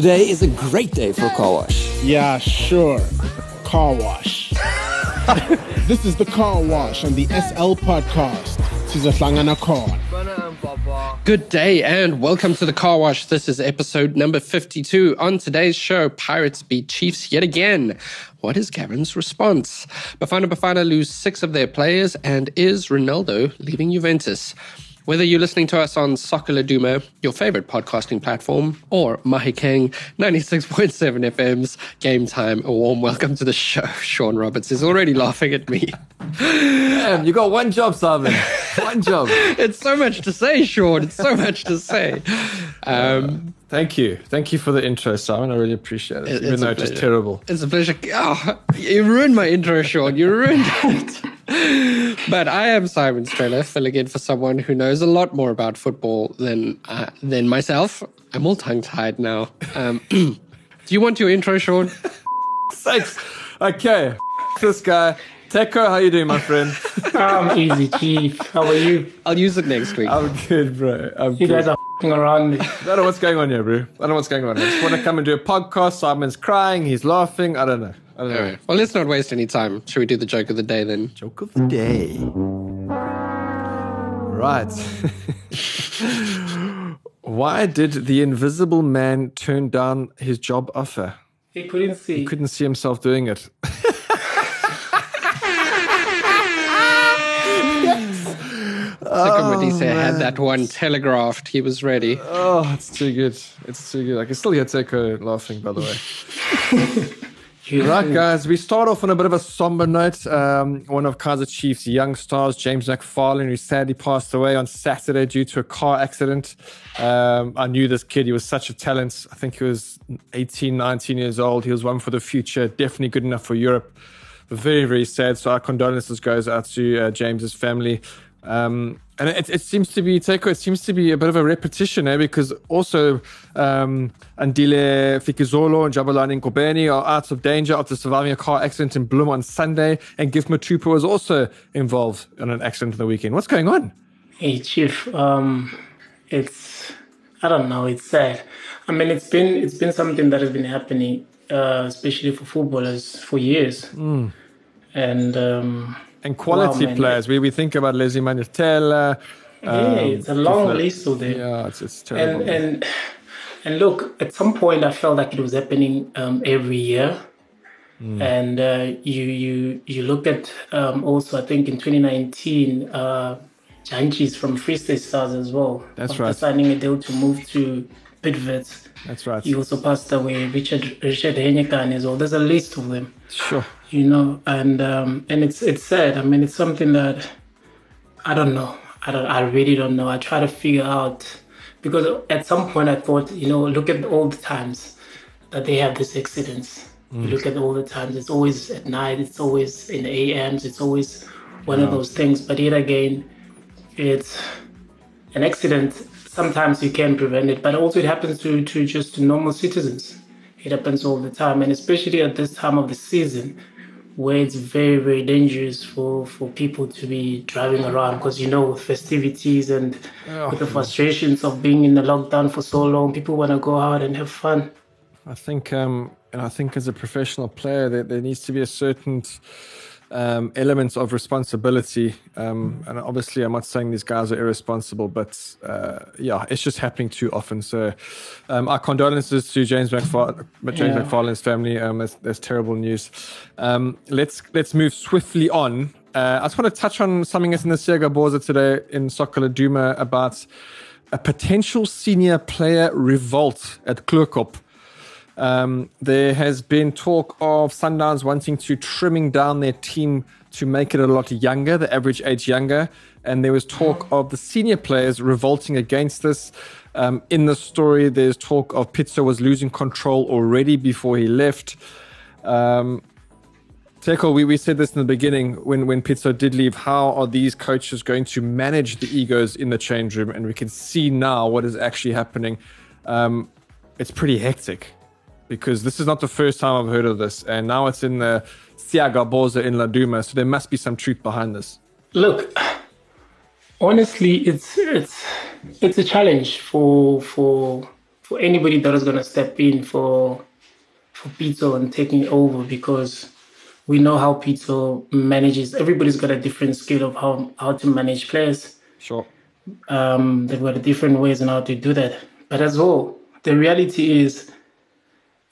Today is a great day for a car wash. Yeah, sure. Car wash. this is the car wash on the SL podcast. Sizohlangana khona. Good day and welcome to the Car Wash. This is episode number 52. On today's show, Pirates beat Chiefs yet again. What is Gavin's response? Bafana Bafana lose six of their players and is Ronaldo leaving Juventus? Whether you're listening to us on Soccer Laduma, your favorite podcasting platform, or Mahikeng 96.7 FM's Game Time, a warm welcome to the show. Sean Roberts is already laughing at me. Damn, you got one job, Simon. one job. It's so much to say, Sean. It's so much to say. Um, Thank you. Thank you for the intro, Simon. I really appreciate it, It- even though it's just terrible. It's a pleasure. Oh, you ruined my intro, Sean. You ruined it. but I am Simon Streller, filling in for someone who knows a lot more about football than uh, than myself. I'm all tongue tied now. Um, do you want your intro, Sean? Sakes. Okay. This guy. Teko, how you doing, my friend? I'm easy, chief. How are you? I'll use it next week. I'm good, bro. I'm You good. guys are fing around me. I don't know what's going on here, bro. I don't know what's going on. I just want to come and do a podcast. Simon's crying. He's laughing. I don't know. I don't know. Well, let's not waste any time. Should we do the joke of the day then? Joke of the day. Right. Why did the invisible man turn down his job offer? He couldn't see. He couldn't see himself doing it. Second, when he oh, said had that one telegraphed, he was ready. Oh, it's too good. It's too good. I can still hear Teko laughing, by the way. Right, guys, we start off on a bit of a somber note. Um, one of Kaizer Chiefs' young stars, James McFarlane, who sadly passed away on Saturday due to a car accident. Um, I knew this kid. He was such a talent. I think he was 18, 19 years old. He was one for the future, definitely good enough for Europe. Very, very sad. So our condolences goes out to uh, James's family. Um, and it, it seems to be, Teko, it seems to be a bit of a repetition, eh? Because also um, Andile Fikizolo and Jabulani Kobeni are out of danger after surviving a car accident in Bloem on Sunday. And Gift Motupa was also involved in an accident on the weekend. What's going on? Hey, chief. Um, it's I don't know. It's sad. I mean, it's been it's been something that has been happening, uh, especially for footballers for years. And um, And quality Wow, players. We, we think about Lesley Manyathela. yeah, it's a long list of them. Yeah, it's, it's terrible. and and and look at some point i felt like it was happening um, every year and uh, you you you look at um, also i think in 2019 uh Janchis from Free State Stars as well. That's After right. signing a deal to move to Bidvest. That's right. He also passed away. Richard Richard Henyekane as well. There's a list of them Sure. you know and um and it's it's sad i mean it's something that i don't know i don't i really don't know i try to figure out because at some point i thought you know look at all the times that they have these accidents you look at all the times it's always at night it's always in the ams it's always one of those things but yet again it's an accident sometimes you can prevent it but also it happens to to just normal citizens. It happens all the time and especially at this time of the season where it's very very dangerous for for people to be driving around because you know with festivities and with the frustrations of being in the lockdown for so long people want to go out and have fun. I think, um, and I think as a professional player, there, there needs to be a certain um, element of responsibility. Um, and obviously, I'm not saying these guys are irresponsible, but uh, yeah, it's just happening too often. So, um, our condolences to James McFar- James Yeah. McFarlane's family. Um, that's, that's terrible news. Um, let's let's move swiftly on. Uh, I just want to touch on something that's in the Siega Borza today in Soccer Duma about a potential senior player revolt at Chloorkop. Um, there has been talk of Sundowns wanting to trimming down their team to make it a lot younger, the average age younger. And there was talk of the senior players revolting against this. Um, in the story, there's talk of Pitso was losing control already before he left. Um, Teko, we, we said this in the beginning when, when Pitso did leave. How are these coaches going to manage the egos in the change room? And we can see now what is actually happening. Um, it's pretty hectic because this is not the first time I've heard of this. And now it's in the Siaga Boza in La Duma. So there must be some truth behind this. look honestly it's it's it's a challenge for for for anybody that is going to step in for for Pitso and taking over because we know how Pitso manages. Everybody's got a different skill of how how to manage players. Sure. Um, they've got different ways on how to do that. But as well, the reality is,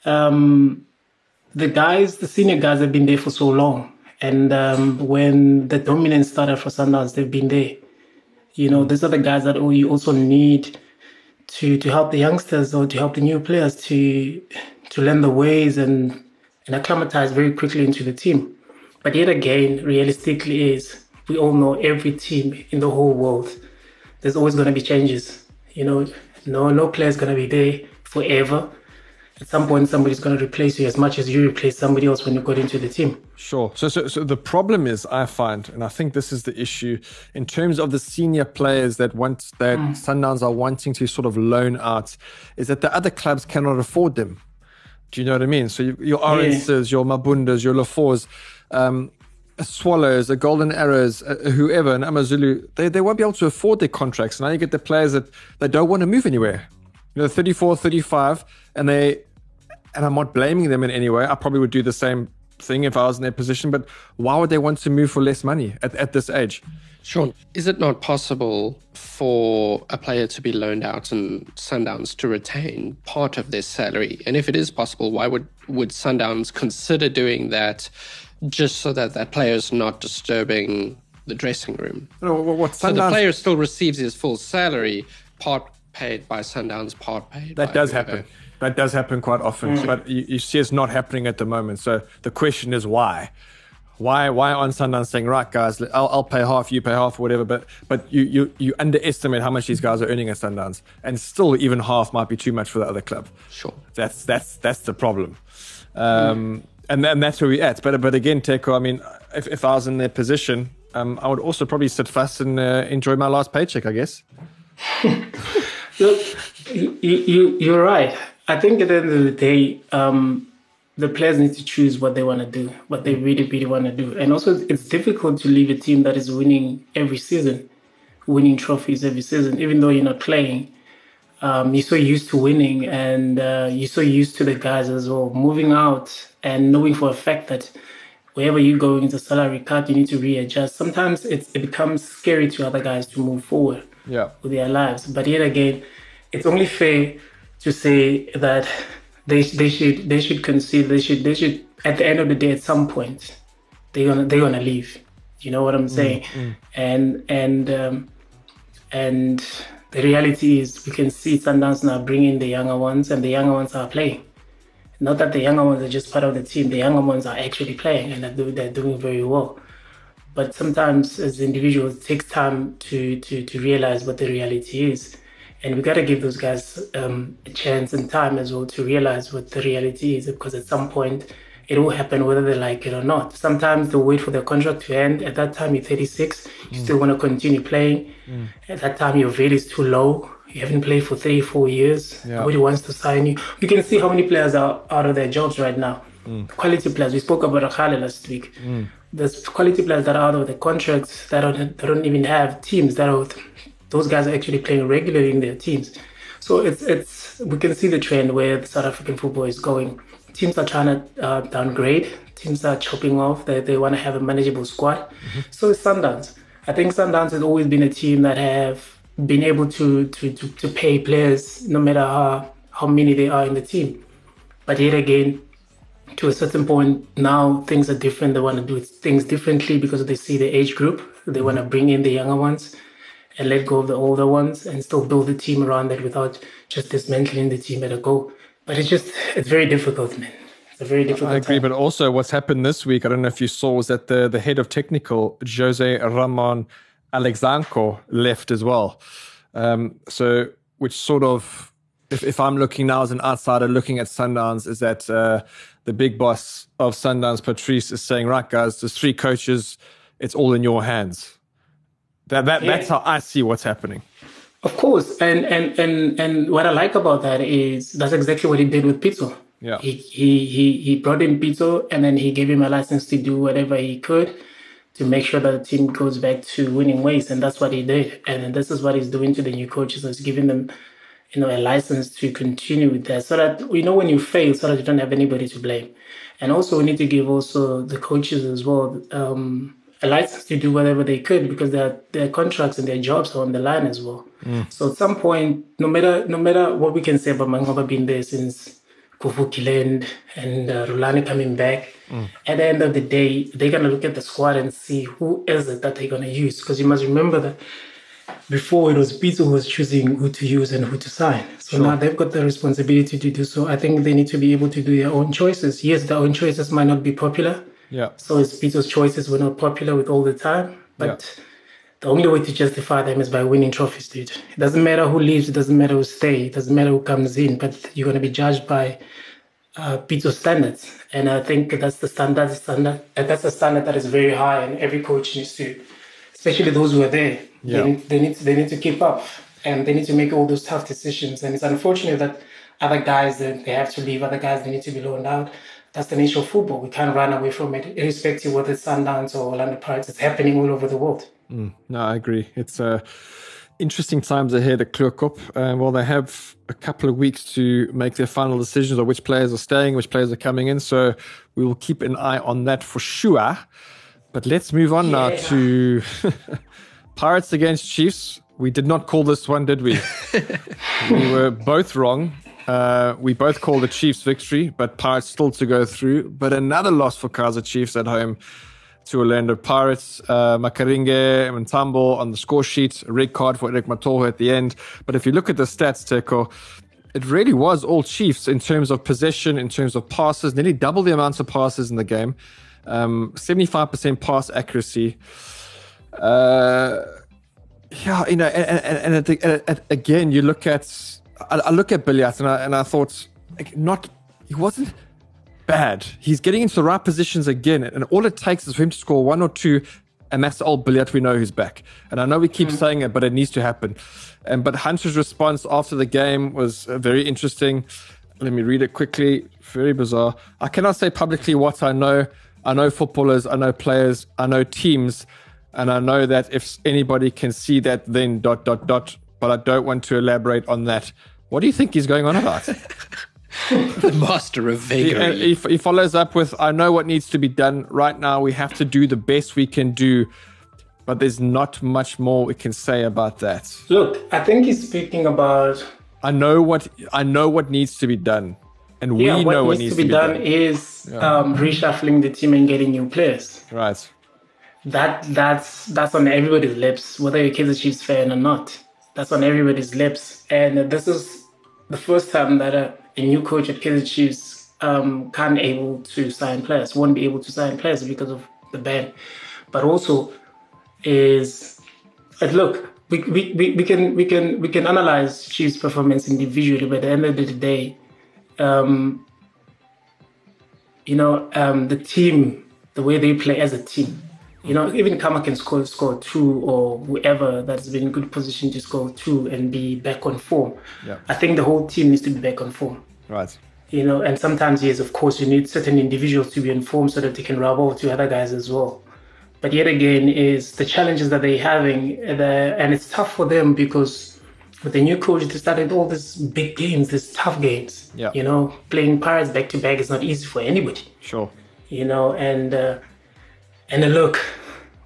um, the guys, the senior guys, have been there for so long, and um, when the dominance started for Sundowns, they've been there. You know, these are the guys that oh, you also need to to help the youngsters or to help the new players to to learn the ways and and acclimatize very quickly into the team. But yet again, realistically, is we all know every team in the whole world. There's always going to be changes. You know, no no player is going to be there forever. At some point, somebody's going to replace you as much as you replace somebody else when you got into the team. Sure. So, so, so the problem is, I find, and I think this is the issue in terms of the senior players that want that mm. Sundowns are wanting to sort of loan out, is that the other clubs cannot afford them. Do you know what I mean? So you, your Orances, yeah. your Mabundas, your Lafors, um, Swallows, the Golden Arrows, uh, whoever, and Amazulu, they, they won't be able to afford their contracts. Now you get the players that they don't want to move anywhere. You know, 34, 35, and they and I'm not blaming them in any way. I probably would do the same thing if I was in their position, but why would they want to move for less money at, at this age? Sean, is it not possible for a player to be loaned out and Sundowns to retain part of their salary? And if it is possible, why would, would Sundowns consider doing that just so that that player is not disturbing the dressing room? No, what Sundowns... So the player still receives his full salary, part paid by Sundowns, part paid that does happen. That does happen quite often, mm. but you, you, see it's not happening at the moment. So the question is why? Why why on Sundowns saying right guys I'll, I'll pay half you pay half whatever but but you, you you underestimate how much these guys are earning at Sundowns and still even half might be too much for the other club. Sure, that's that's that's the problem, um, mm. and and that's where we're at. But but again, Teko, I mean, if, if I was in their position, um, I would also probably sit fast and uh, enjoy my last paycheck, I guess. Look, you, you, you're right. I think at the end of the day, um, the players need to choose what they want to do, what they really, really want to do. And also, it's difficult to leave a team that is winning every season, winning trophies every season, even though you're not playing. Um, you're so used to winning and uh, you're so used to the guys as well. Moving out and knowing for a fact that wherever you go into salary cut, you need to readjust. Sometimes it becomes scary to other guys to move forward yeah. with their lives. But yet again, it's only fair to say that they they should they should consider they should they should at the end of the day at some point they're gonna they're gonna leave. You know what I'm saying? Mm, mm. And and um, and the reality is we can see Sundowns now bringing the younger ones, and the younger ones are playing. Not that the younger ones are just part of the team; the younger ones are actually playing, and they're, they're doing very well. But sometimes, as individuals, it takes time to to to realize what the reality is and we got to give those guys um, a chance and time as well to realize what the reality is because at some point it will happen whether they like it or not. Sometimes they wait for their contract to end. At that time, you're 36, you mm. still want to continue playing. Mm. At that time, your value is too low. You haven't played for three, four years. Yeah. Nobody wants to sign you. You can see how many players are out of their jobs right now. Mm. Quality players. We spoke about Akhale last week. Mm. There's quality players that are out of the contracts that don't, that don't even have teams that are those guys are actually playing regularly in their teams. So it's it's we can see the trend where the South African football is going. Teams are trying to uh, downgrade. Teams are chopping off. They they want to have a manageable squad. Mm-hmm. So it's Sundowns. I think Sundowns has always been a team that have been able to to to, to pay players no matter how how many they are in the team. But yet again, to a certain point now things are different. They want to do things differently because they see the age group. They want to bring in the younger ones and let go of the older ones and still build the team around that without just dismantling the team at a go. But it's just, it's very difficult, man. It's a very difficult I agree, time. but also what's happened this week, I don't know if you saw, was that the, the head of technical, Jose Ramon Alexanko, left as well. Um, so, which sort of, if, if I'm looking now as an outsider looking at Sundowns, is that uh, the big boss of Sundowns, Patrice, is saying, right, guys, there's three coaches, it's all in your hands that, that yeah. that's how I see what's happening. Of course, and and and and what I like about that is that's exactly what he did with Pitso. Yeah, he he he he brought in Pitso, and then he gave him a license to do whatever he could to make sure that the team goes back to winning ways, and that's what he did. And this is what he's doing to the new coaches: is giving them you know, a license to continue with that so that, you know, when you fail, so that you don't have anybody to blame. And also we need to give also the coaches as well, um, a license to do whatever they could because their their contracts and their jobs are on the line as well. Mm. So at some point, no matter no matter what we can say about Manqoba being there since Kuvukiland and uh, Rhulani coming back, mm. at the end of the day, they're gonna look at the squad and see who is it that they're gonna use. Because you must remember that before it was Pitso who was choosing who to use and who to sign. So sure. now they've got the responsibility to do so. I think they need to be able to do their own choices. Yes, their own choices might not be popular. Yeah. So his Pitso's choices were not popular with all the time. But yeah. the only way to justify them is by winning trophies, dude. It doesn't matter who leaves, it doesn't matter who stays, it doesn't matter who comes in, but you're gonna be judged by uh, Pitso standards. And I think that's the standard standard that's a standard that is very high and every coach needs to especially those who are there yeah. they, need, they need to, they need to keep up and they need to make all those tough decisions. And it's unfortunate that other guys they, they have to leave, other guys they need to be loaned out. That's the nature of football. We can't run away from it, irrespective whether it's Sundowns or Orlando Pirates. It's happening all over the world. Mm, no, I agree. It's uh, interesting times ahead at Chloorkop. Uh, well, they have a couple of weeks to make their final decisions of which players are staying, which players are coming in. So we will keep an eye on that for sure. But let's move on yeah. now to Pirates against Chiefs. We did not call this one, did we? we were both wrong. Uh, we both called the Chiefs victory, but Pirates still to go through. But another loss for Kaizer Chiefs at home to Orlando Pirates. Uh, Makaringe and Tambo on the score sheet, a red card for Eric Mathoho at the end. But if you look at the stats, Teko, it really was all Chiefs in terms of possession, in terms of passes, nearly double the amounts of passes in the game, um, 75% pass accuracy. Uh, yeah, you know, and, and, and, and again, you look at, I, I look at Billiat and I, and I thought, like, not, he wasn't bad. He's getting into the right positions again, and all it takes is for him to score one or two, and that's old Billiat we know who's back. And I know we keep mm-hmm. saying it, but it needs to happen. And but Hunter's response after the game was uh, very interesting. Let me read it quickly. Very bizarre. I cannot say publicly what I know. I know footballers, I know players, I know teams and I know that if anybody can see that, then dot, dot, dot, but I don't want to elaborate on that. What do you think he's going on about? the master of vagary. He, he, he, follows up with I know what needs to be done. Right now, we have to do the best we can do, but there's not much more we can say about that. Look, I think he's speaking about. I know what I know what needs to be done, and we yeah, know what needs, to be, to be done, done, is yeah. um, reshuffling the team and getting new players. Right that that's that's on everybody's lips, whether you're Kaizer Chiefs fan or not. That's on everybody's lips, and this is the first time that a, a new coach at Kaizer Chiefs um, can't able to sign players, won't be able to sign players because of the ban. But also is look, we, we, we, we can we can we can analyze Chiefs' performance individually, but at the end of the day, um, you know, um, the team, the way they play as a team, you know, even Khama can score score two or whoever that's been in good position to score two and be back on form. Yeah. I think the whole team needs to be back on form. Right. You know, and sometimes yes, of course, you need certain individuals to be in form so that they can rub off to other guys as well. But yet again, is the challenges that they're having, and it's tough for them because with the new coach, they started all these big games, these tough games. Yeah. You know, playing Pirates back to back is not easy for anybody. Sure. You know, and uh, and then look,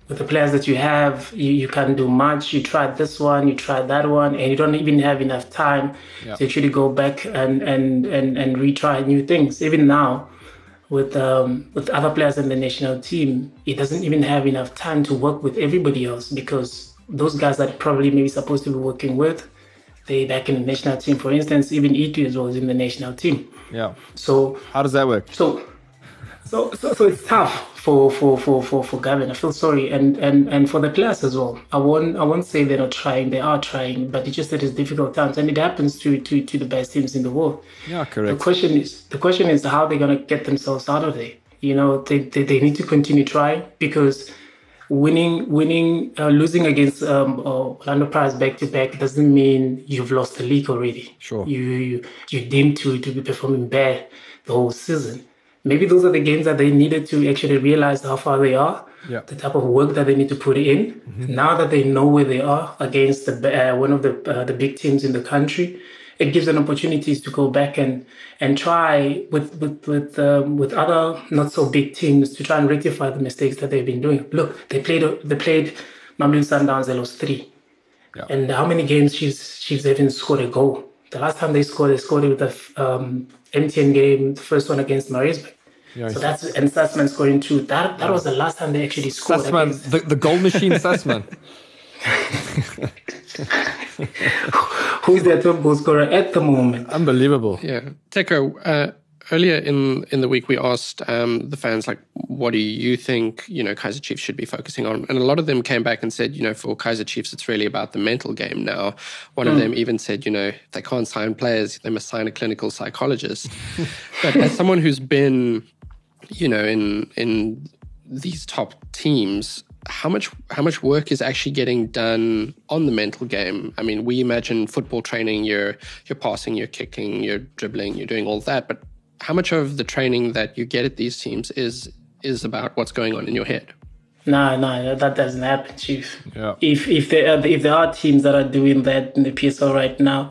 with the players that you have, you, you can't do much. You tried this one, you tried that one, and you don't even have enough time yeah. to actually go back and, and, and, and retry new things. Even now, with um, with other players in the national team, it doesn't even have enough time to work with everybody else because those guys that probably maybe supposed to be working with, they back in the national team. For instance, even Itu as well is in the national team. Yeah. So how does that work? So so, so, so it's tough for, for, for, for, for Gavin. I feel sorry. And, and, and for the players as well. I won't, I won't say they're not trying. They are trying, but it's just that it's difficult times. And it happens to, to, to the best teams in the world. Yeah, correct. The question is, the question is how they're going to get themselves out of there. You know, they, they, they need to continue trying because winning, winning, uh, losing against um, Orlando Pirates back to back doesn't mean you've lost the league already. Sure. You, you, you're deemed to, to be performing bad the whole season maybe those are the games that they needed to actually realize how far they are Yeah. the type of work that they need to put in. Now that they know where they are against the, uh, one of the uh, the big teams in the country, it gives them opportunities to go back and and try with with with um, with other not so big teams to try and rectify the mistakes that they've been doing. Look, they played they played Mamelodi Sundowns. They lost three. Yeah. And how many games she's Chiefs haven't scored a goal? The last time they scored, they scored with the um, MTN game, the first one against Maritzburg. Yeah, So that's and Sussman scoring two. That that was the last time they actually scored. Sussman, against- the, the goal machine Sussman. Who's their top goal scorer at the moment? Unbelievable. Yeah, Teko. Uh, earlier in in the week, we asked um, the fans like, "What do you think? You know, Kaizer Chiefs should be focusing on?" And a lot of them came back and said, "You know, for Kaizer Chiefs, it's really about the mental game now." One of them even said, "You know, they can't sign players; they must sign a clinical psychologist." but as someone who's been, you know, in in these top teams, how much how much work is actually getting done on the mental game? I mean, we imagine football training, you're you're passing, you're kicking, you're dribbling, you're doing all that, but how much of the training that you get at these teams is is about what's going on in your head? No, no, that doesn't happen, Chief. Yeah. If if there are, if there are teams that are doing that in the PSL right now,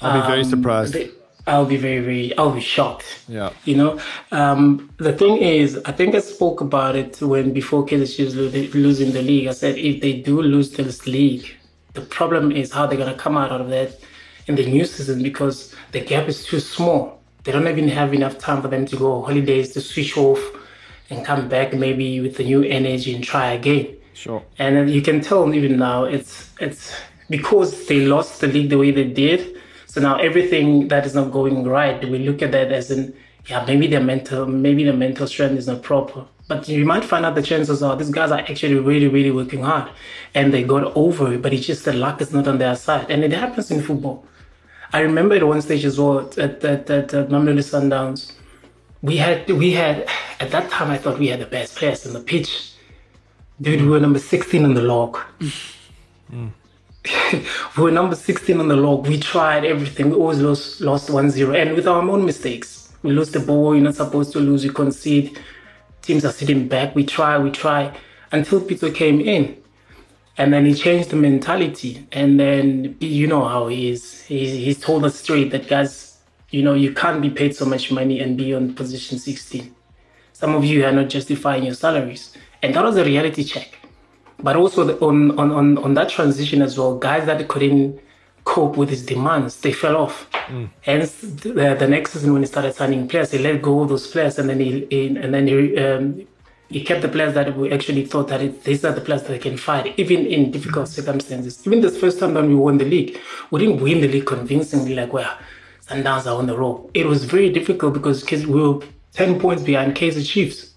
I'll be very surprised. they- I'll be very very I'll be shocked. Yeah. You know, um, the thing is, I think I spoke about it when before Kaizer Chiefs losing the league. I said if they do lose this league, the problem is how they're gonna come out of that in the new season because the gap is too small. They don't even have enough time for them to go holidays to switch off and come back maybe with a new energy and try again. Sure. And you can tell even now it's it's because they lost the league the way they did. So now everything that is not going right, we look at that as in yeah maybe their mental maybe the mental strength is not proper. But you might find out the chances are these guys are actually really really working hard, and they got over it. But it's just the luck is not on their side, and it happens in football. I remember at one stage as well at at at, Mamelodi Sundowns, we had we had at that time I thought we had the best players on the pitch. Dude, we were number 16 on the log. we were number 16 on the log. We tried everything. We always lost lost 1-0. And with our own mistakes. We lose the ball, you're not supposed to lose, you concede. Teams are sitting back. We try, we try. Until Peter came in. And then he changed the mentality. And then you know how he is. He's, he's told us straight that guys, you know, you can't be paid so much money and be on position 16 some of you are not justifying your salaries. And that was a reality check. But also the, on, on, on, on that transition as well, guys that couldn't cope with his demands, they fell off. Hence, the, the next season when he started signing players, he let go of those players, and then he, he and then he, um, he kept the players that we actually thought that it, these are the players that can fight, even in difficult circumstances. Even this first time that we won the league, we didn't win the league convincingly, like well, Sundowns are on the road. It was very difficult because we were ten points behind Kaizer Chiefs.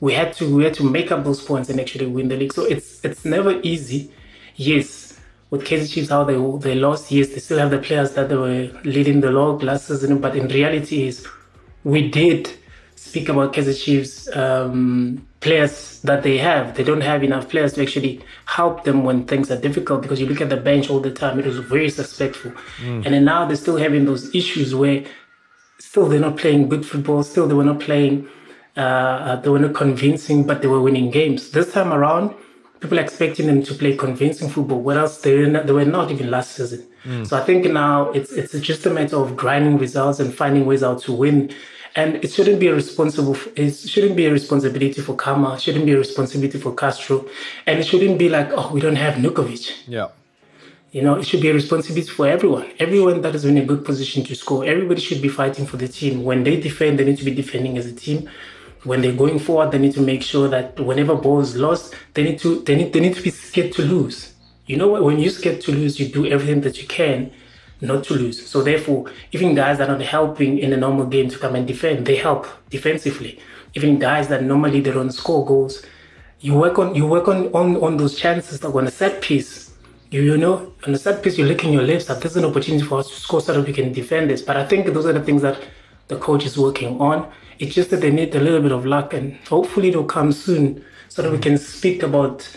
We had to we had to make up those points and actually win the league. So it's it's never easy. Yes, with Kaizer Chiefs how they they lost. Yes, they still have the players that they were leading the log last season. But in reality, is we did speak about Kaizer Chiefs um, players that they have. They don't have enough players to actually help them when things are difficult because you look at the bench all the time, it was very suspectful. And then now they're still having those issues where still they're not playing good football, still they were not playing, uh, uh, they were not convincing, but they were winning games. This time around, people are expecting them to play convincing football, whereas they were not, they were not even last season. So I think now it's it's just a matter of grinding results and finding ways out to win. And it shouldn't be a responsible. It shouldn't be a responsibility for Khama. Shouldn't be a responsibility for Castro, and it shouldn't be like, oh, we don't have Nurkovic. Yeah. You know, it should be a responsibility for everyone. Everyone that is in a good position to score. Everybody should be fighting for the team. When they defend, they need to be defending as a team. When they're going forward, they need to make sure that whenever ball is lost, they need to they need they need to be scared to lose. You know what? When you're scared to lose, you do everything that you can not to lose. So therefore, even guys that are not helping in a normal game to come and defend, they help defensively. Even guys that normally they don't score goals, you work on you work on on, on those chances that on a set piece. You, you know, on a set piece, you're licking your lips that there's an opportunity for us to score so that we can defend this. But I think those are the things that the coach is working on. It's just that they need a little bit of luck, and hopefully it'll come soon so that we can speak about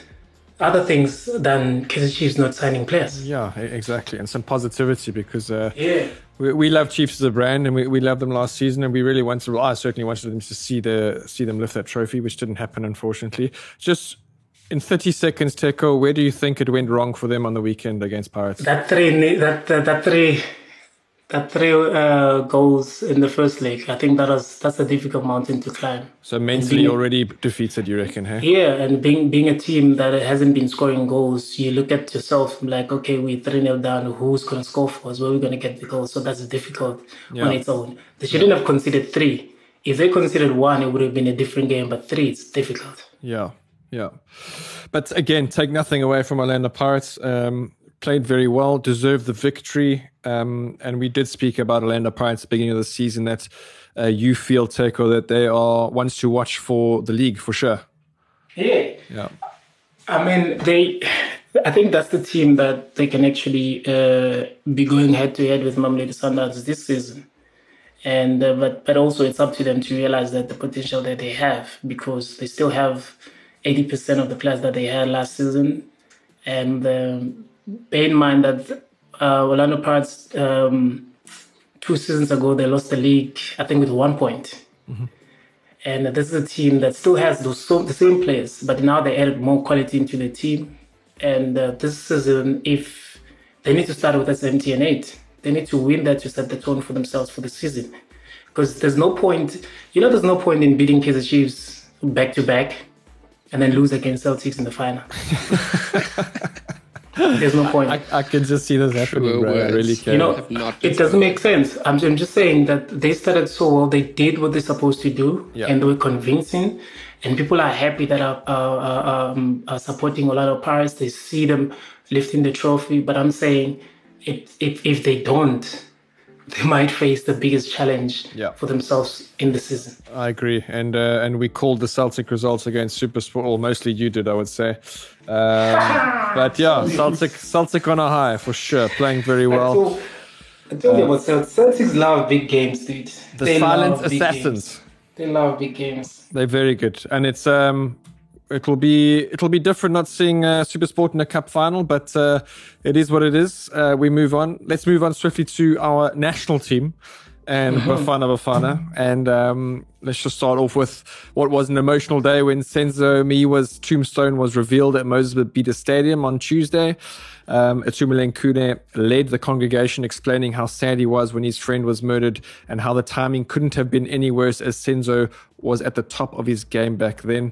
other things than Kaizer Chiefs not signing players. Yeah, exactly, and some positivity because uh, Yeah. we, we love Chiefs as a brand, and we, we loved them last season, and we really wanted. Well, I certainly wanted them to see the see them lift that trophy, which didn't happen, unfortunately. Just in thirty seconds, Teko, where do you think it went wrong for them on the weekend against Pirates? That three, that that, that three, that three uh, goals in the first leg. I think that was that's a difficult mountain to climb. So mentally being- already defeated, you reckon? Hey, Yeah, and being being a team that hasn't been scoring goals, you look at yourself like, okay, we're three 0 down. Who's gonna score for us? Where are we gonna get the goals? So that's difficult Yeah. on its own. They shouldn't have conceded three. If they considered one, it would have been a different game. But three, it's difficult. Yeah, yeah. But again, take nothing away from Orlando Pirates. Um, played very well, deserved the victory. Um, and we did speak about Orlando Pirates at the beginning of the season that uh, you feel, Teko, that they are ones to watch for the league for sure. Yeah. Yeah. I mean, they. I think that's the team that they can actually uh, be going head to head with Mamelodi Sundowns this season, and uh, but but also it's up to them to realize that the potential that they have because they still have eighty percent of the players that they had last season, and um, bear in mind that uh, Orlando Pirates um, two seasons ago they lost the league I think with one point. And this is a team that still has those so, the same players, but now they added more quality into the team. And uh, this season, if they need to start with us MTN8, they need to win that to set the tone for themselves for the season. Because there's no point, you know, there's no point in beating Kaizer Chiefs back to back and then lose against Celtics in the final. there's no point. I, I can just see this happening, True bro. I really can. You know, have not it doesn't make sense. I'm, I'm just saying that they started so well. They did what they're supposed to do, Yeah. and they were convincing. And people are happy that are, are, are, um, are supporting Orlando Pirates. They see them lifting the trophy. But I'm saying, if if, if they don't, they might face the biggest challenge Yeah. for themselves in the season. I agree, and uh, and we called the Celtic results against SuperSport. Well, mostly you did, I would say. Um, but yeah, Celtic Celtic on a high for sure, playing very well. So, I told you about Celtics. Celtics love big games, dude. The They silent assassins. They love big games. They're very good, and it's um, it'll be it'll be different not seeing uh, SuperSport in a cup final, but uh, it is what it is. Uh, we move on. Let's move on swiftly to our national team and Bafana Bafana, and um, let's just start off with what was an emotional day when Senzo Meyiwa's tombstone was revealed at Moses Mabhida Stadium on Tuesday. Um, Khune led the congregation, explaining how sad he was when his friend was murdered and how the timing couldn't have been any worse as Senzo was at the top of his game back then.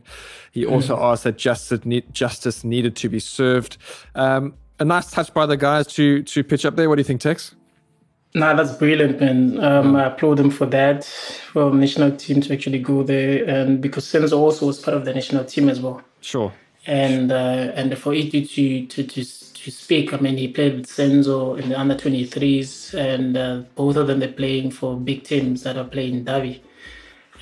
He also asked that justice, justice needed to be served. Um, a nice touch by the guys to to pitch up there. What do you think, Tex? Nah, that's brilliant, man. Um, I applaud them for that, for the national team to actually go there, and because Senzo also was part of the national team as well, Sure. and uh, and for Itu to to to to speak. I mean, he played with Senzo in the under twenty threes, and uh, both of them they're playing for big teams that are playing Davi,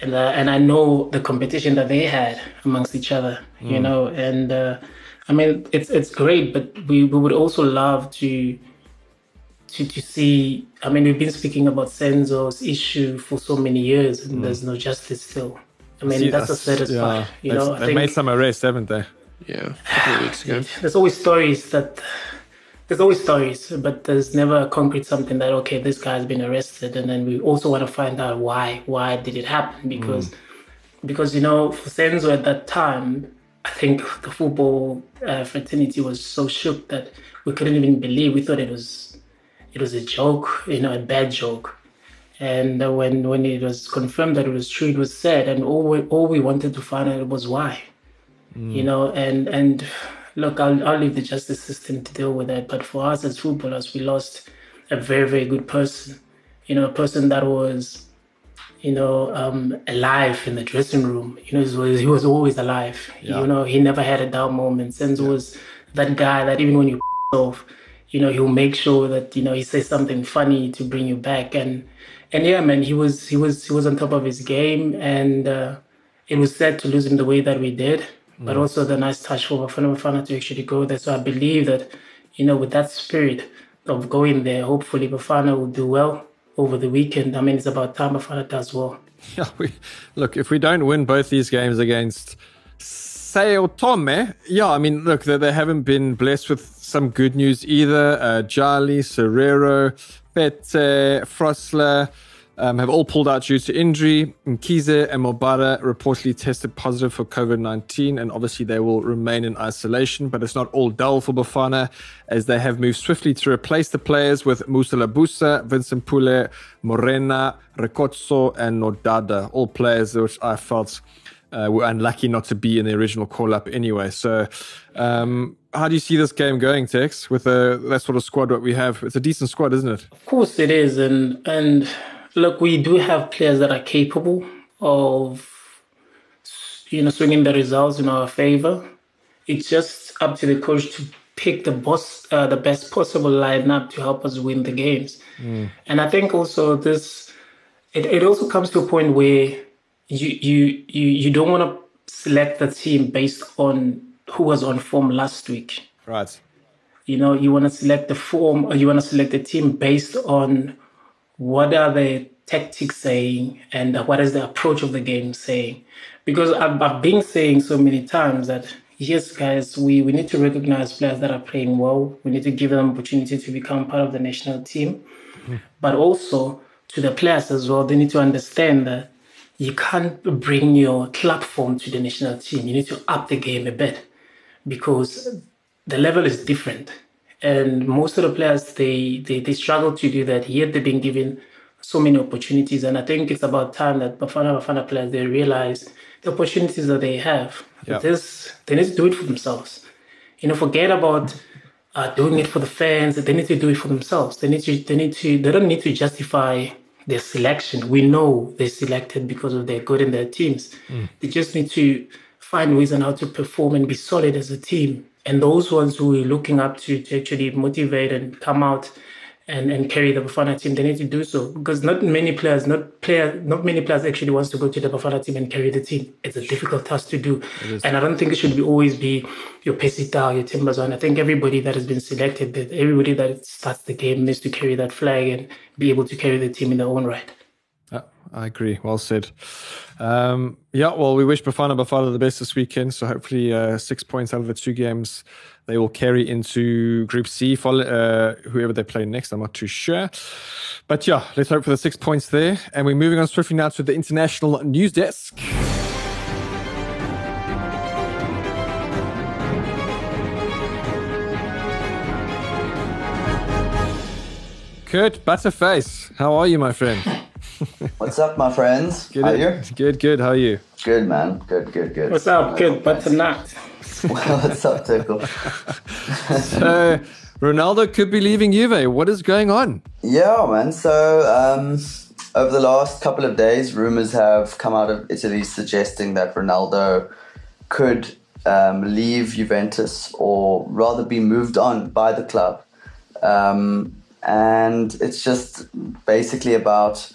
and uh, and I know the competition that they had amongst each other, you know, and uh, I mean it's it's great, but we we would also love to to, to see I mean we've been speaking about Senzo's issue for so many years and there's no justice still. I mean See, that's a that's- satisfying. yeah. You know, I they've think made some arrests, haven't they? Yeah, a couple weeks ago. there's always stories that there's always stories, but there's never a concrete something that okay, this guy's been arrested, and then we also want to find out why. Why did it happen? Because because you know, for Senzo at that time, I think the football uh, fraternity was so shook that we couldn't even believe. We thought it was it was a joke, you know, a bad joke. And when when it was confirmed that it was true, it was sad, and all we, all we wanted to find out was why you know and and look I'll, I'll leave the justice system to deal with that. But for us as footballers we lost a very very good person you know a person that was you know um alive in the dressing room. You know he was, he was always alive. Yeah. you know he never had a down moment. Senzo was that guy that even when you off you know he'll make sure that you know he says something funny to bring you back and and yeah man he was he was he was on top of his game and uh it was sad to lose him the way that we did, but also the nice touch for Bafana Bafana to actually go there. So I believe that, you know, with that spirit of going there, hopefully Bafana will do well over the weekend. I mean, it's about time Bafana does well. Yeah, we look if we don't win both these games against Sao Tome, yeah, I mean, look, they, they haven't been blessed with some good news either. Uh, Jali, Serero, Phete, Frosler um, have all pulled out due to injury. Mkhize and Mobara reportedly tested positive for COVID 19, and obviously they will remain in isolation. But it's not all dull for Bafana, as they have moved swiftly to replace the players with Mosa Lebusa, Vincent Pule, Morena, Rekotso, and Nodada, all players which I felt uh, were unlucky not to be in the original call up anyway. So, um, how do you see this game going, Tex, with uh, that sort of squad that we have? It's a decent squad, isn't it? Of course it is. And, and look, we do have players that are capable of, you know, swinging the results in our favor. It's just up to the coach to pick the boss, uh, the best possible lineup to help us win the games. Mm. And I think also this, it, it also comes to a point where you you you you don't want to select the team based on who was on form last week. Right. You know, you want to select the form or you want to select the team based on what are the tactics saying and what is the approach of the game saying. Because I've, I've been saying so many times that yes, guys, we, we need to recognize players that are playing well. We need to give them opportunity to become part of the national team. Mm. But also to the players as well, they need to understand that you can't bring your club form to the national team. You need to up the game a bit because the level is different. And most of the players, they, they, they struggle to do that, yet they've been given so many opportunities. And I think it's about time that Bafana Bafana players, they realize the opportunities that they have. Yep. This, they need to do it for themselves. You know, forget about uh, doing it for the fans. They need to do it for themselves. They need to, they need to, they don't need to justify their selection. We know they're selected because of their good in their teams. Mm. They just need to find ways on how to perform and be solid as a team. And those ones who we're looking up to to actually motivate and come out and, and carry the Bafana team, they need to do so because not many players, not player, not many players actually wants to go to the Bafana team and carry the team. It's a difficult task to do, and I don't think it should be always be your Pesita, your Timbazon. I think everybody that has been selected, that everybody that starts the game needs to carry that flag and be able to carry the team in their own right. I agree. Well said. Um, yeah, well, we wish Bafana Bafana the best this weekend. So hopefully, uh, six points out of the two games they will carry into Group C. Follow, uh, whoever they play next, I'm not too sure. But yeah, let's hope for the six points there. And we're moving on swiftly now to the international news desk. Kurt Butterface, how are you, my friend? What's up, my friends? Good, how are you? Good, good. How are you? Good, man. Good, good, good. What's up? Good, but tonight. well, what's up, Tickle? so, Ronaldo could be leaving Juve. What is going on? Yeah, man. So, um, over the last couple of days, rumors have come out of Italy suggesting that Ronaldo could um, leave Juventus or rather be moved on by the club. Um, and it's just basically about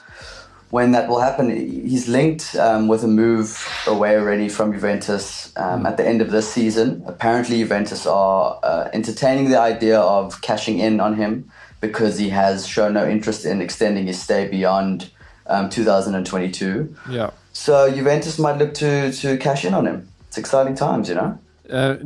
when that will happen. He's linked um, with a move away already from Juventus um, at the end of this season. Apparently, Juventus are uh, entertaining the idea of cashing in on him because he has shown no interest in extending his stay beyond um, 2022. Yeah. So Juventus might look to to cash in on him. It's exciting times, you know. Uh,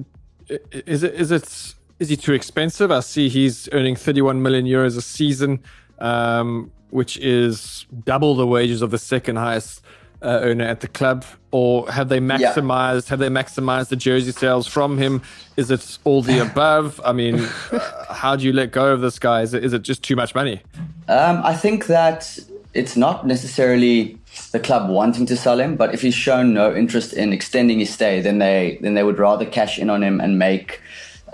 is it is it is he too expensive? I see he's earning 31 million euros a season. Um, which is double the wages of the second highest uh, earner at the club, or have they maximized? Yeah. Have they maximized the jersey sales from him? Is it all the above? I mean, uh, how do you let go of this guy? Is it, is it just too much money? Um, I think that it's not necessarily the club wanting to sell him, but if he's shown no interest in extending his stay, then they then they would rather cash in on him and make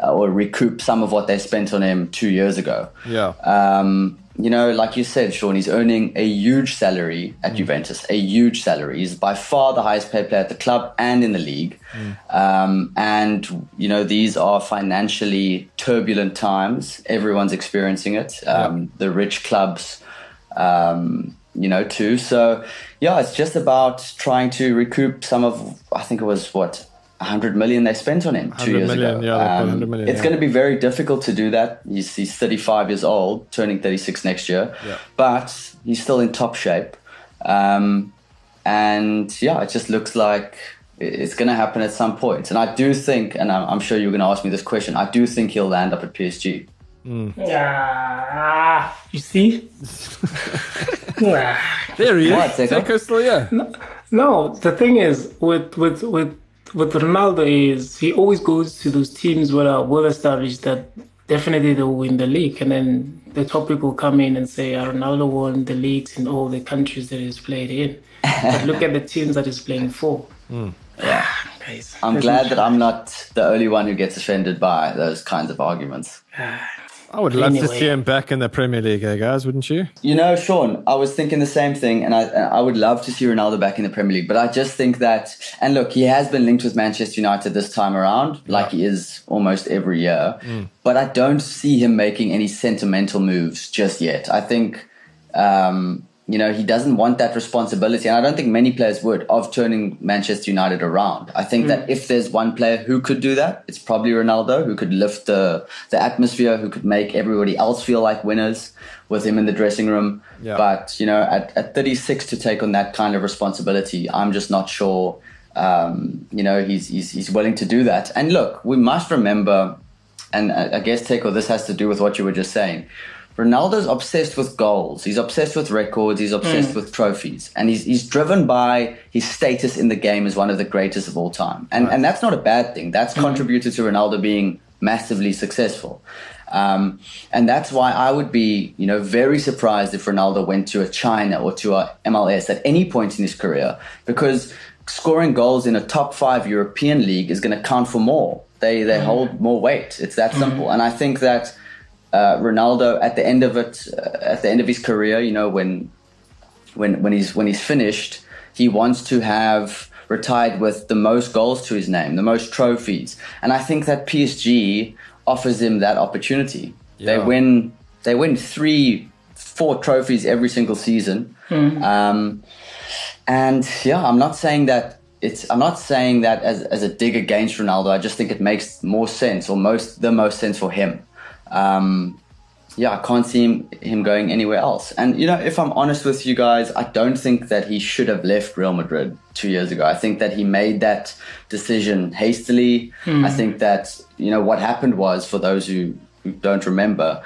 uh, or recoup some of what they spent on him two years ago. Yeah. Um, you know, like you said, Sean, he's earning a huge salary at mm. Juventus, a huge salary. He's by far the highest paid player at the club and in the league. Mm. Um, and, you know, these are financially turbulent times. Everyone's experiencing it. Um, yeah. The rich clubs, um, you know, too. So, yeah, it's just about trying to recoup some of, I think it was what, 100 million they spent on him two years million, ago. Yeah, um, million, it's yeah. going to be very difficult to do that. He's, he's 35 years old, turning 36 next year, yeah. but he's still in top shape. Um, and yeah, it just looks like it's going to happen at some point. And I do think, and I'm, I'm sure you're going to ask me this question, I do think he'll land up at PSG. Yeah, you see? There he What, is. Seco? Seco's still here. No, the thing is with with with with Ronaldo is he always goes to those teams that are well established that definitely they'll win the league, and then the topic will come in and say "Ah, Ronaldo won the leagues in all the countries that he's played in. but look at the teams that he's playing for. Yeah. Guys, I'm glad that I'm not the only one who gets offended by those kinds of arguments. I would love to see him back in the Premier League, eh, guys, wouldn't you? You know, Sean, I was thinking the same thing, and I I would love to see Ronaldo back in the Premier League. But I just think that, and look, he has been linked with Manchester United this time around, like he is almost every year. But I don't see him making any sentimental moves just yet. I think, um, you know, he doesn't want that responsibility, and I don't think many players would of turning Manchester United around. I think that if there's one player who could do that, it's probably Ronaldo, who could lift the the atmosphere, who could make everybody else feel like winners with him in the dressing room. Yeah. But you know, at, at 36 to take on that kind of responsibility, I'm just not sure. Um, you know, he's, he's he's willing to do that. And look, we must remember, and I I guess Teko, this has to do with what you were just saying. Ronaldo's obsessed with goals. He's obsessed with records. He's obsessed hmm. with trophies, and he's he's driven by his status in the game as one of the greatest of all time. And and that's not a bad thing. That's hmm. contributed to Ronaldo being massively successful. Um, and that's why I would be, you know, very surprised if Ronaldo went to a China or to a MLS at any point in his career, because scoring goals in a top five European league is going to count for more. They they hmm. hold more weight. It's that simple. And I think that uh, Ronaldo at the end of it, uh, at the end of his career, you know, when when when he's when he's finished, he wants to have retired with the most goals to his name, the most trophies, and I think that PSG offers him that opportunity. They win they win three, four trophies every single season, um, and yeah, I'm not saying that. It's, I'm not saying that as, as a dig against Ronaldo. I just think it makes more sense, or most the most sense for him. Um, yeah, I can't see him, him going anywhere else. And, you know, if I'm honest with you guys, I don't think that he should have left Real Madrid two years ago. I think that he made that decision hastily. I think that, you know, what happened was, for those who, who don't remember,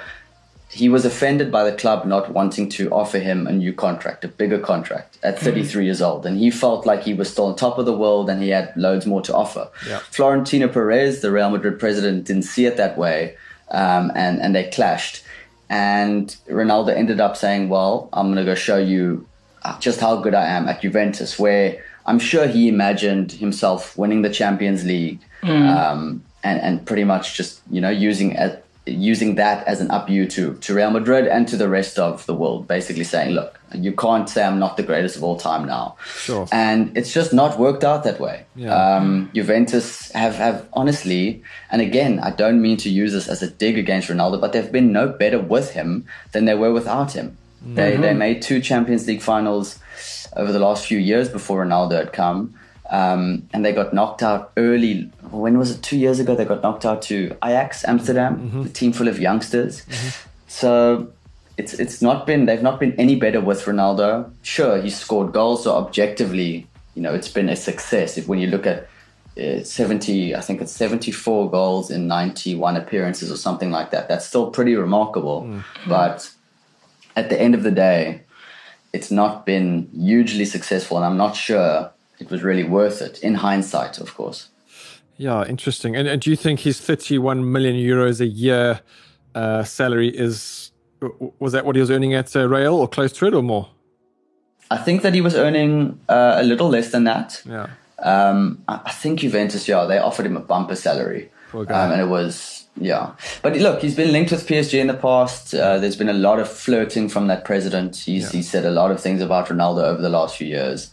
he was offended by the club not wanting to offer him a new contract, a bigger contract at 33 years old. And he felt like he was still on top of the world and he had loads more to offer. Yeah. Florentino Perez, the Real Madrid president, didn't see it that way. Um, and, and they clashed. And Ronaldo ended up saying, Well, I'm going to go show you uh, just how good I am at Juventus, where I'm sure he imagined himself winning the Champions League um, and, and pretty much just, you know, using as, using that as an up you to, to Real Madrid and to the rest of the world, basically saying, Look, you can't say I'm not the greatest of all time now. Sure. And it's just not worked out that way. Yeah. Um, Juventus have, have honestly, and again, I don't mean to use this as a dig against Ronaldo, but they've been no better with him than they were without him. They, they made two Champions League finals over the last few years before Ronaldo had come. Um, and they got knocked out early. When was it? Two years ago, they got knocked out to Ajax Amsterdam, a team full of youngsters. So it's it's not been they've not been any better with Ronaldo. Sure, he scored goals, so objectively, you know, it's been a success. If when you look at uh, seventy, I think it's seventy-four goals in ninety-one appearances or something like that. That's still pretty remarkable. But at the end of the day, it's not been hugely successful, and I'm not sure it was really worth it. In hindsight, of course. Yeah, interesting. And, and do you think his 31 million euros a year uh, salary is was that what he was earning at uh, Real or close to it or more? I think that he was earning uh, a little less than that. Yeah. Um, I think Juventus, yeah, they offered him a bumper salary, um, and it was yeah. But look, he's been linked with PSG in the past. Uh, there's been a lot of flirting from that president. He's Yeah. he said a lot of things about Ronaldo over the last few years.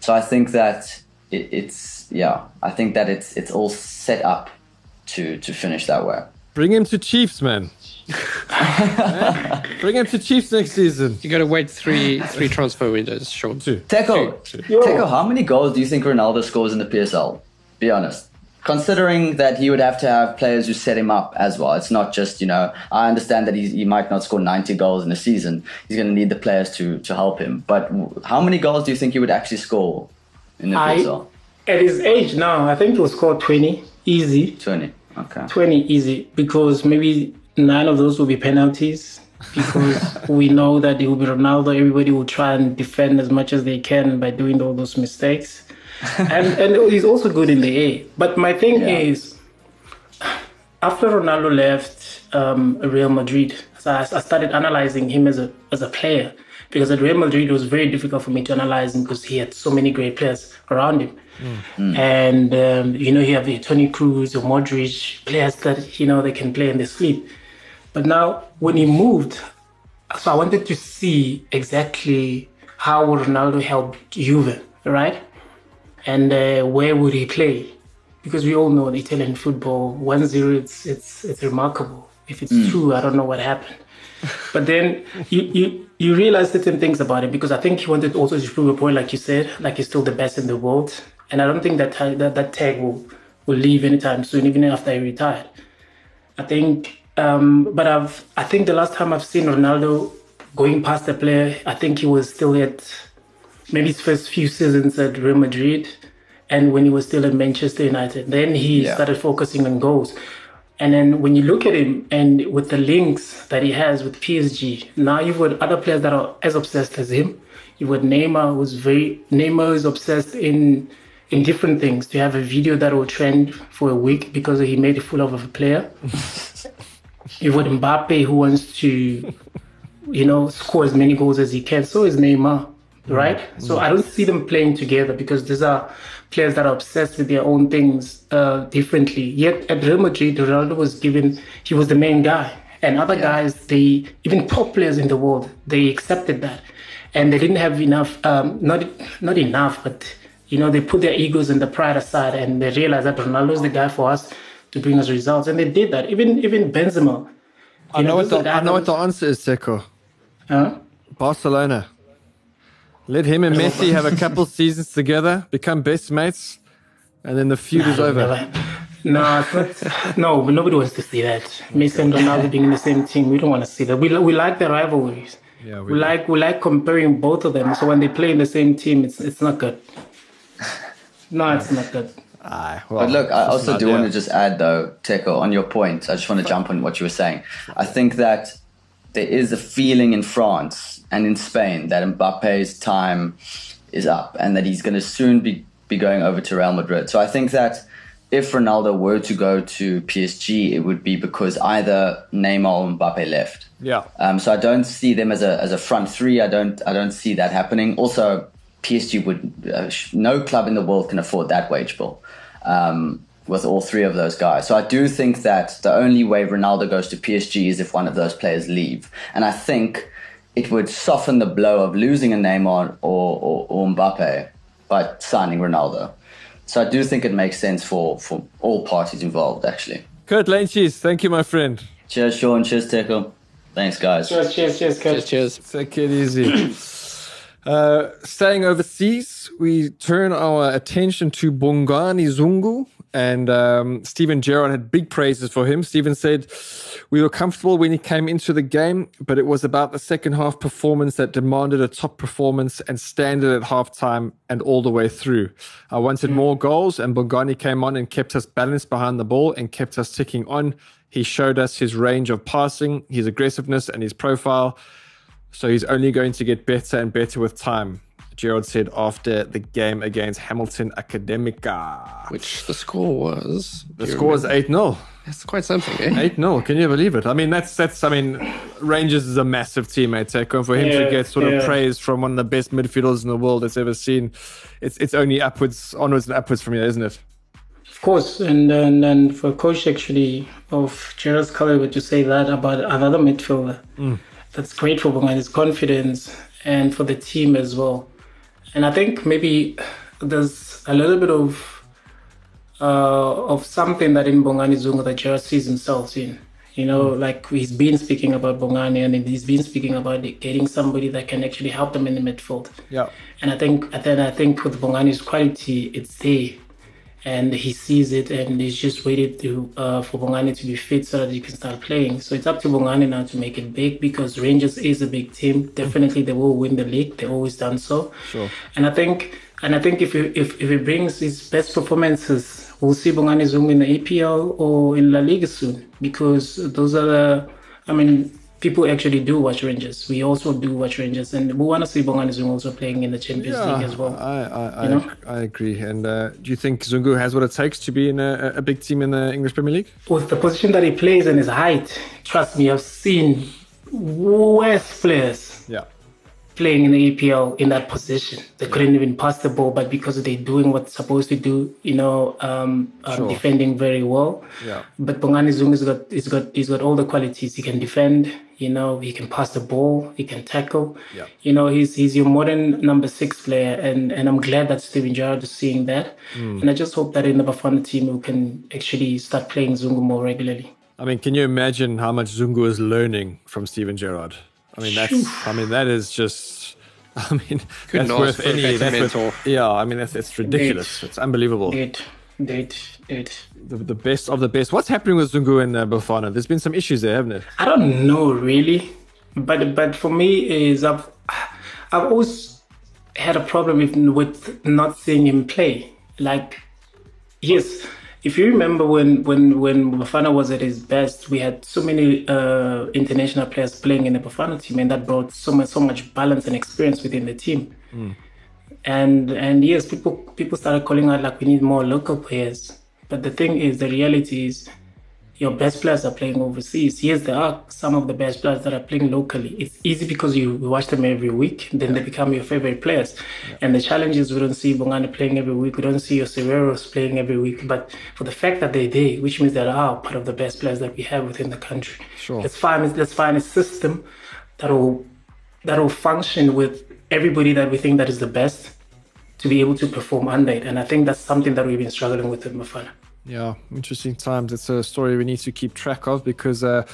So I think that it, it's yeah, I think that it's it's all set up to to finish that way. Bring him to Chiefs, man. Bring him to Chiefs next season. You got to wait three three transfer windows, Sean. Two. Teko, Teko, how many goals do you think Ronaldo scores in the PSL? Be honest. Considering that he would have to have players who set him up as well. It's not just, you know, I understand that he, he might not score 90 goals in a season. He's going to need the players to, to help him. But how many goals do you think he would actually score in the I- PSL? At his age now, I think he will score 20 easy. 20. Okay. 20 easy because maybe nine of those will be penalties because we know that it will be Ronaldo. Everybody will try and defend as much as they can by doing all those mistakes. and and he's also good in the air. But my thing Yeah. is, after Ronaldo left um, Real Madrid, so I, I started analyzing him as a as a player because at Real Madrid it was very difficult for me to analyze him because he had so many great players around him. And um, you know, you have the Toni Kroos or Modric, players that you know they can play in their sleep. But now, when he moved, so I wanted to see exactly how would Ronaldo help Juve, right? And uh, where would he play? Because we all know Italian football, 1-0, it's it's it's remarkable. If it's true, I don't know what happened. But then you, you you realize certain things about him because I think he wanted also to prove a point, like you said, like he's still the best in the world. And I don't think that that, that tag will, will leave anytime soon, even after he retired. I think, um, but I've I think the last time I've seen Ronaldo going past a player, I think he was still at maybe his first few seasons at Real Madrid, and when he was still at Manchester United. Then he Yeah. started focusing on goals. And then when you look at him and with the links that he has with PSG, now you've got other players that are as obsessed as him. You've got Neymar, who's very Neymar is obsessed in in different things. To have a video that will trend for a week because he made a fool of a player. You've got Mbappe who wants to, you know, score as many goals as he can. So is Neymar, right? So I don't see them playing together because these are players that are obsessed with their own things uh, differently. Yet at Real Madrid, Ronaldo was given, he was the main guy. And other guys, they, even top players in the world, they accepted that. And they didn't have enough, um, not, not enough, but, you know, they put their egos and the pride aside and they realized that Ronaldo's the guy for us to bring us results. And they did that. Even, even Benzema. I know, what the, I know what the answer is, Seco. Huh? Barcelona. Let him and Messi have a couple seasons together, become best mates, and then the feud is over. Never. No, not, no, nobody wants to see that. Messi and Ronaldo being in the same team, we don't want to see that. We, we like the rivalries. Yeah, We like we like comparing both of them. So when they play in the same team, it's it's not good. No, it's not good. Aye, well, But look, I also do want to just add, though, Teko, on your point. I just want to jump on what you were saying. I think that there is a feeling in France and in Spain that Mbappe's time is up and that he's going to soon be, be going over to Real Madrid. So I think that if Ronaldo were to go to PSG, it would be because either Neymar or Mbappe left. Yeah. Um, so I don't see them as a as a front three. I don't I don't see that happening. Also, PSG would uh, no club in the world can afford that wage bill um, with all three of those guys. So I do think that the only way Ronaldo goes to PSG is if one of those players leave, and I think it would soften the blow of losing a Neymar or, or, or Mbappe by signing Ronaldo. So I do think it makes sense for, for all parties involved, actually. Kurt Lane Cheese, thank you, my friend. Cheers, Sean. Cheers, Teko. Thanks, guys. Cheers, cheers, cheers, Cheers, cheers. Take it easy. Uh, staying overseas, we turn our attention to Bongani Zungu. And um, Steven Gerrard had big praises for him. Steven said, We were comfortable when he came into the game, but it was about the second half performance that demanded a top performance and standard at halftime and all the way through. I wanted more goals, and Bongani came on and kept us balanced behind the ball and kept us ticking on. He showed us his range of passing, his aggressiveness, and his profile. So he's only going to get better and better with time, Gerrard said after the game against Hamilton Academical. Which the score was. The score was 8 0. That's quite something, eh? 8 0. Can you believe it? I mean, that's, that's, I mean, Rangers is a massive team, mate. Teko. And for him to get sort of praise from one of the best midfielders in the world that's ever seen, it's, it's only upwards, onwards and upwards from here, isn't it? Of course, and and, and for coach actually of Gerrard's caliber to say that about another midfielder, that's great for Bongani's confidence and for the team as well. And I think maybe there's a little bit of uh, of something that in Bongani Zungu that Gerrard sees himself in. You know, like he's been speaking about Bongani and he's been speaking about getting somebody that can actually help them in the midfield. Yeah. And I think, and then I think with Bongani's quality, it's there, and he sees it, and he's just waited to uh, for Bongani to be fit so that he can start playing. So it's up to Bongani now to make it big because Rangers is a big team. Definitely, they will win the league. They've always done so. Sure. And I think And I think if he, if if he brings his best performances, we'll see Bongani Zungu in the EPL or in La Liga soon because those are the. I mean, people actually do watch Rangers. We also do watch Rangers, and we want to see Bongani Zungu also playing in the Champions League as well. I, I, You know? I, I agree. And uh, do you think Zungu has what it takes to be in a, a big team in the English Premier League? With the position that he plays and his height, trust me, I've seen worse players Yeah. Playing in the EPL in that position. They couldn't even pass the ball, but because they're doing what's supposed to do, you know, um, um, Sure. defending very well. Yeah. But Bongani Zungu's got he's got he's got all the qualities. He can defend, you know, he can pass the ball, he can tackle. Yeah. You know, he's he's your modern number six player and, and I'm glad that Steven Gerrard is seeing that. Hmm. And I just hope that in the Bafana team we can actually start playing Zungu more regularly. I mean, can you imagine how much Zungu is learning from Steven Gerrard? I mean, that's. I mean, that is just. I mean, Couldn't that's worth any. better That's worth, yeah, I mean, that's it's ridiculous. It's unbelievable. Dude, dude, dude. The, the best of the best. What's happening with Zungu and uh, Bafana? There's been some issues there, haven't it? I don't know really, but but for me is I've I've always had a problem with with not seeing him play. Like, yes, if you remember when when when Bafana was at his best, we had so many uh, international players playing in the Bafana team, and that brought so much so much balance and experience within the team. And and yes, people people started calling out like we need more local players. But the thing is, the reality is your best players are playing overseas. Yes, there are some of the best players that are playing locally. It's easy because you watch them every week, then they become your favorite players. And the challenge is we don't see Bongani playing every week, we don't see your Sereros playing every week. But for the fact that they're there, which means they are part of the best players that we have within the country. Sure. Let's find let's find a system that will that will function with everybody that we think that is the best to be able to perform under it. And I think that's something that we've been struggling with in Bafana. Yeah, interesting times. It's a story we need to keep track of because uh,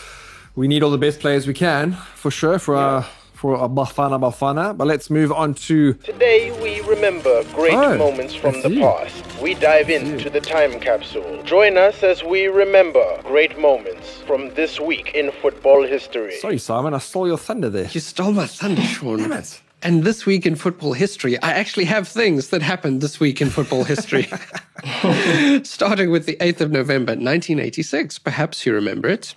we need all the best players we can for sure for our for our Bafana Bafana. But let's move on to Today we remember great Oh, moments from the see. past. We dive into the time capsule. Join us as we remember great moments from this week in football history. sorry Simon, I stole your thunder there. You stole my thunder, Sean. Damn it. And this week in football history, I actually have things that happened this week in football history. Starting with the 8th of November, 1986. Perhaps you remember it.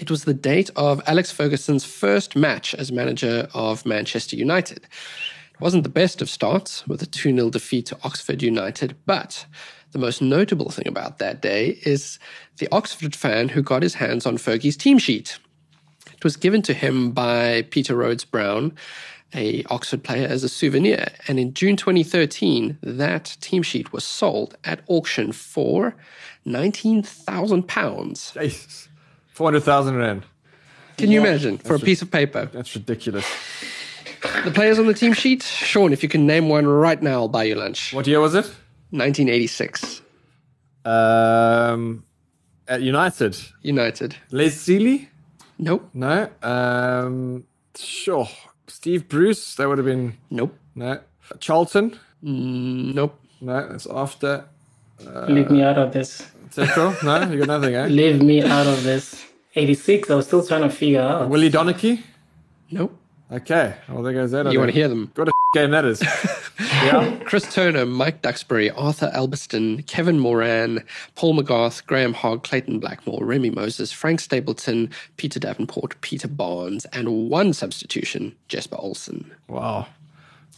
It was the date of Alex Ferguson's first match as manager of Manchester United. It wasn't the best of starts with a 2 0 defeat to Oxford United, but the most notable thing about that day is the Oxford fan who got his hands on Fergie's team sheet. It was given to him by Peter Rhodes Brown, a Oxford player, as a souvenir. And in June 2013, that team sheet was sold at auction for £19,000. Jesus. 400,000 Rand. Can you imagine? For a piece of paper. That's ridiculous. The players on the team sheet? Sean, if you can name one right now, I'll buy you lunch. What year was it? 1986. Um, at United. United. Les Sealey? Nope. No. Um, sure. Steve Bruce. That would have been Nope. no. Charlton. Nope. No, that's after. Leave me out of this. Teko. No, you got nothing, eh? Leave me out of this. 86, I was still trying to figure out. Willie Donachie. Nope. Okay. Well, there goes that. I You want to think. hear them? What a game that is. yeah. Chris Turner, Mike Duxbury, Arthur Albiston, Kevin Moran, Paul McGrath, Graham Hogg, Clayton Blackmore, Remi Moses, Frank Stapleton, Peter Davenport, Peter Barnes, and one substitution, Jesper Olsen. Wow.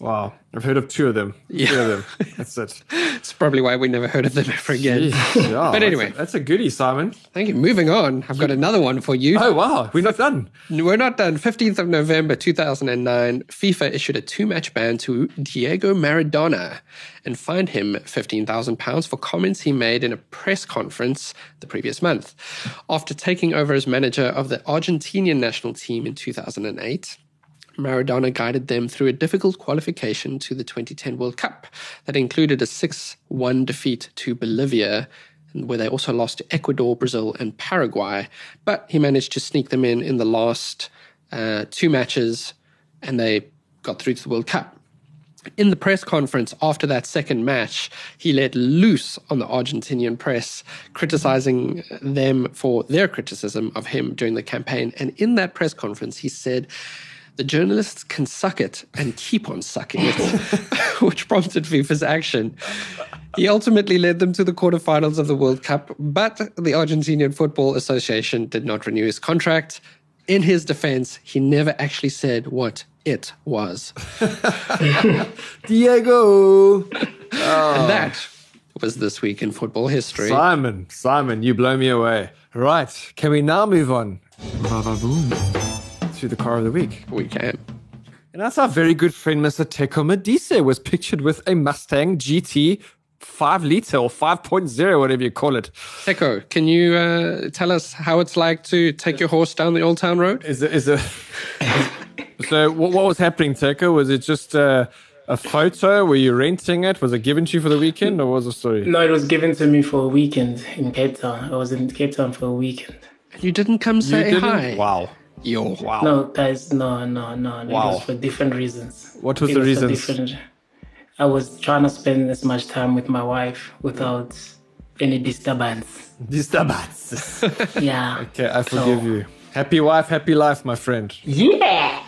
Wow. I've heard of two of them. Two Yeah. of them. That's it. It's probably why we never heard of them ever again. Jeez. Yeah, But that's anyway. a- that's a goodie, Simon. Thank you. Moving on, I've got another one for you. Oh, wow. We're not done. We're not done. 15th of November 2009, FIFA issued a two match ban to Diego Maradona and fined him £15,000 for comments he made in a press conference the previous month. After taking over as manager of the Argentinian national team in 2008, Maradona guided them through a difficult qualification to the 2010 World Cup that included a 6 1 defeat to Bolivia, where they also lost to Ecuador, Brazil, and Paraguay. But he managed to sneak them in in the last uh, two matches, and they got through to the World Cup. In the press conference after that second match, he let loose on the Argentinian press, criticizing them for their criticism of him during the campaign. And in that press conference, he said, The journalists can suck it and keep on sucking it, which prompted FIFA's action. He ultimately led them to the quarterfinals of the World Cup, but the Argentinian Football Association did not renew his contract. In his defense, he never actually said what it was. Diego. And ah. that was this week in football history. Simon, Simon, you blow me away. Right. Can we now move on to the car of the week? We can. And that's our very good friend, Mr. Teko Modise, was pictured with a Mustang GT 5 liter or 5.0, whatever you call it. Teko, can you uh, tell us how it's like to take your horse down the Old Town Road? Is it, is it, so what, what was happening, Teko? Was it just uh, a photo? Were you renting it? Was it given to you for the weekend or was it story? No, it was given to me for a weekend in Cape Town. I was in Cape Town for a weekend. You didn't come You say didn't? hi. Wow. Yo. Wow. No, guys, no, no, no. no. Wow. It was for different reasons. What was It the for reasons? different- I was trying to spend as much time with my wife without any disturbance. Disturbance. Yeah. okay, I forgive So- you. Happy wife, happy life, my friend. Yeah.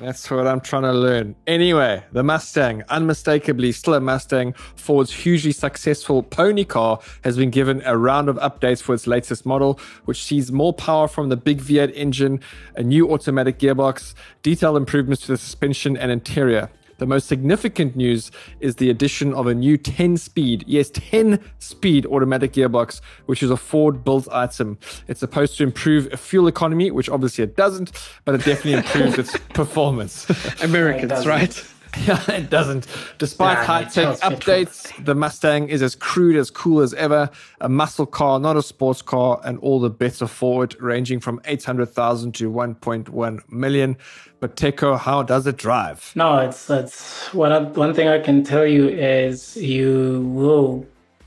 That's what I'm trying to learn. Anyway, the Mustang, unmistakably still a Mustang, Ford's hugely successful pony car, has been given a round of updates for its latest model, which sees more power from the big V8 engine, a new automatic gearbox, detailed improvements to the suspension and interior. The most significant news is the addition of a new 10 speed, yes, 10 speed automatic gearbox, which is a Ford built item. It's supposed to improve fuel economy, which obviously it doesn't, but it definitely improves its performance. Americans, doesn't. right? Yeah, it doesn't. Despite Nah, high tech updates, the Mustang is as crude, as cool as ever. A muscle car, not a sports car, and all the bets are forward, ranging from 800,000 to 1.1 million. But Teko, how does it drive? No, it's it's one of- one thing I can tell you is you will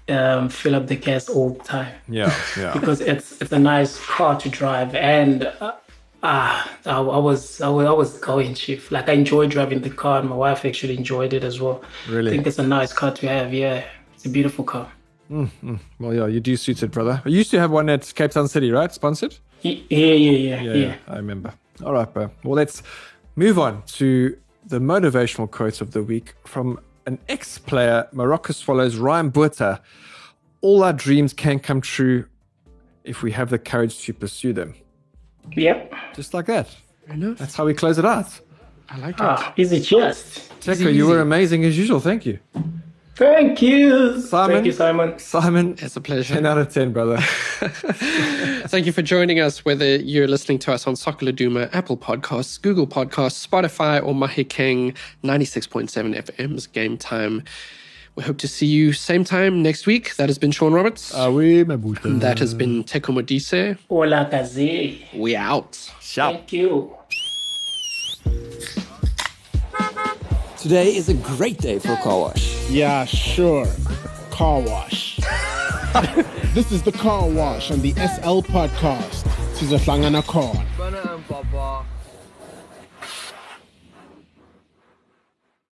um, fill up the gas all the time Yeah, yeah. because it's it's a nice car to drive and. Ah, I, I was I was I was going chief. Like I enjoyed driving the car, and my wife actually enjoyed it as well. Really? I think it's a nice car to have. Yeah, it's a beautiful car. Well, yeah, you do suit it, brother. You used to have one at Cape Town City, right? Sponsored? Yeah, yeah, yeah, Yeah, yeah. I remember. All right, bro. Well, let's move on to the motivational quote of the week from an ex player, Moroka Swallows, Ryan Buerta. All our dreams can come true if we have the courage to pursue them. Yep. Just like that. Enough. That's how we close it out. I like it. Ah, easy just. Teko, you were amazing as usual. Thank you. Thank you. Simon? Thank you, Simon. Simon, It's a pleasure. 10 out of 10, brother. Thank you for joining us, whether you're listening to us on Soccer Laduma, Apple Podcasts, Google Podcasts, Spotify, or Mahi King 96.7 FM's Game Time. We hope to see you same time next week. That has been Sean Roberts. Ah oui, ma bouche. that has been Teko Modise. Hola, Kaze. We out. Ciao. Thank you. Today is a great day for a car wash. Yeah, sure. Car wash. this is the car wash on the SL podcast. Sizohlangana khona.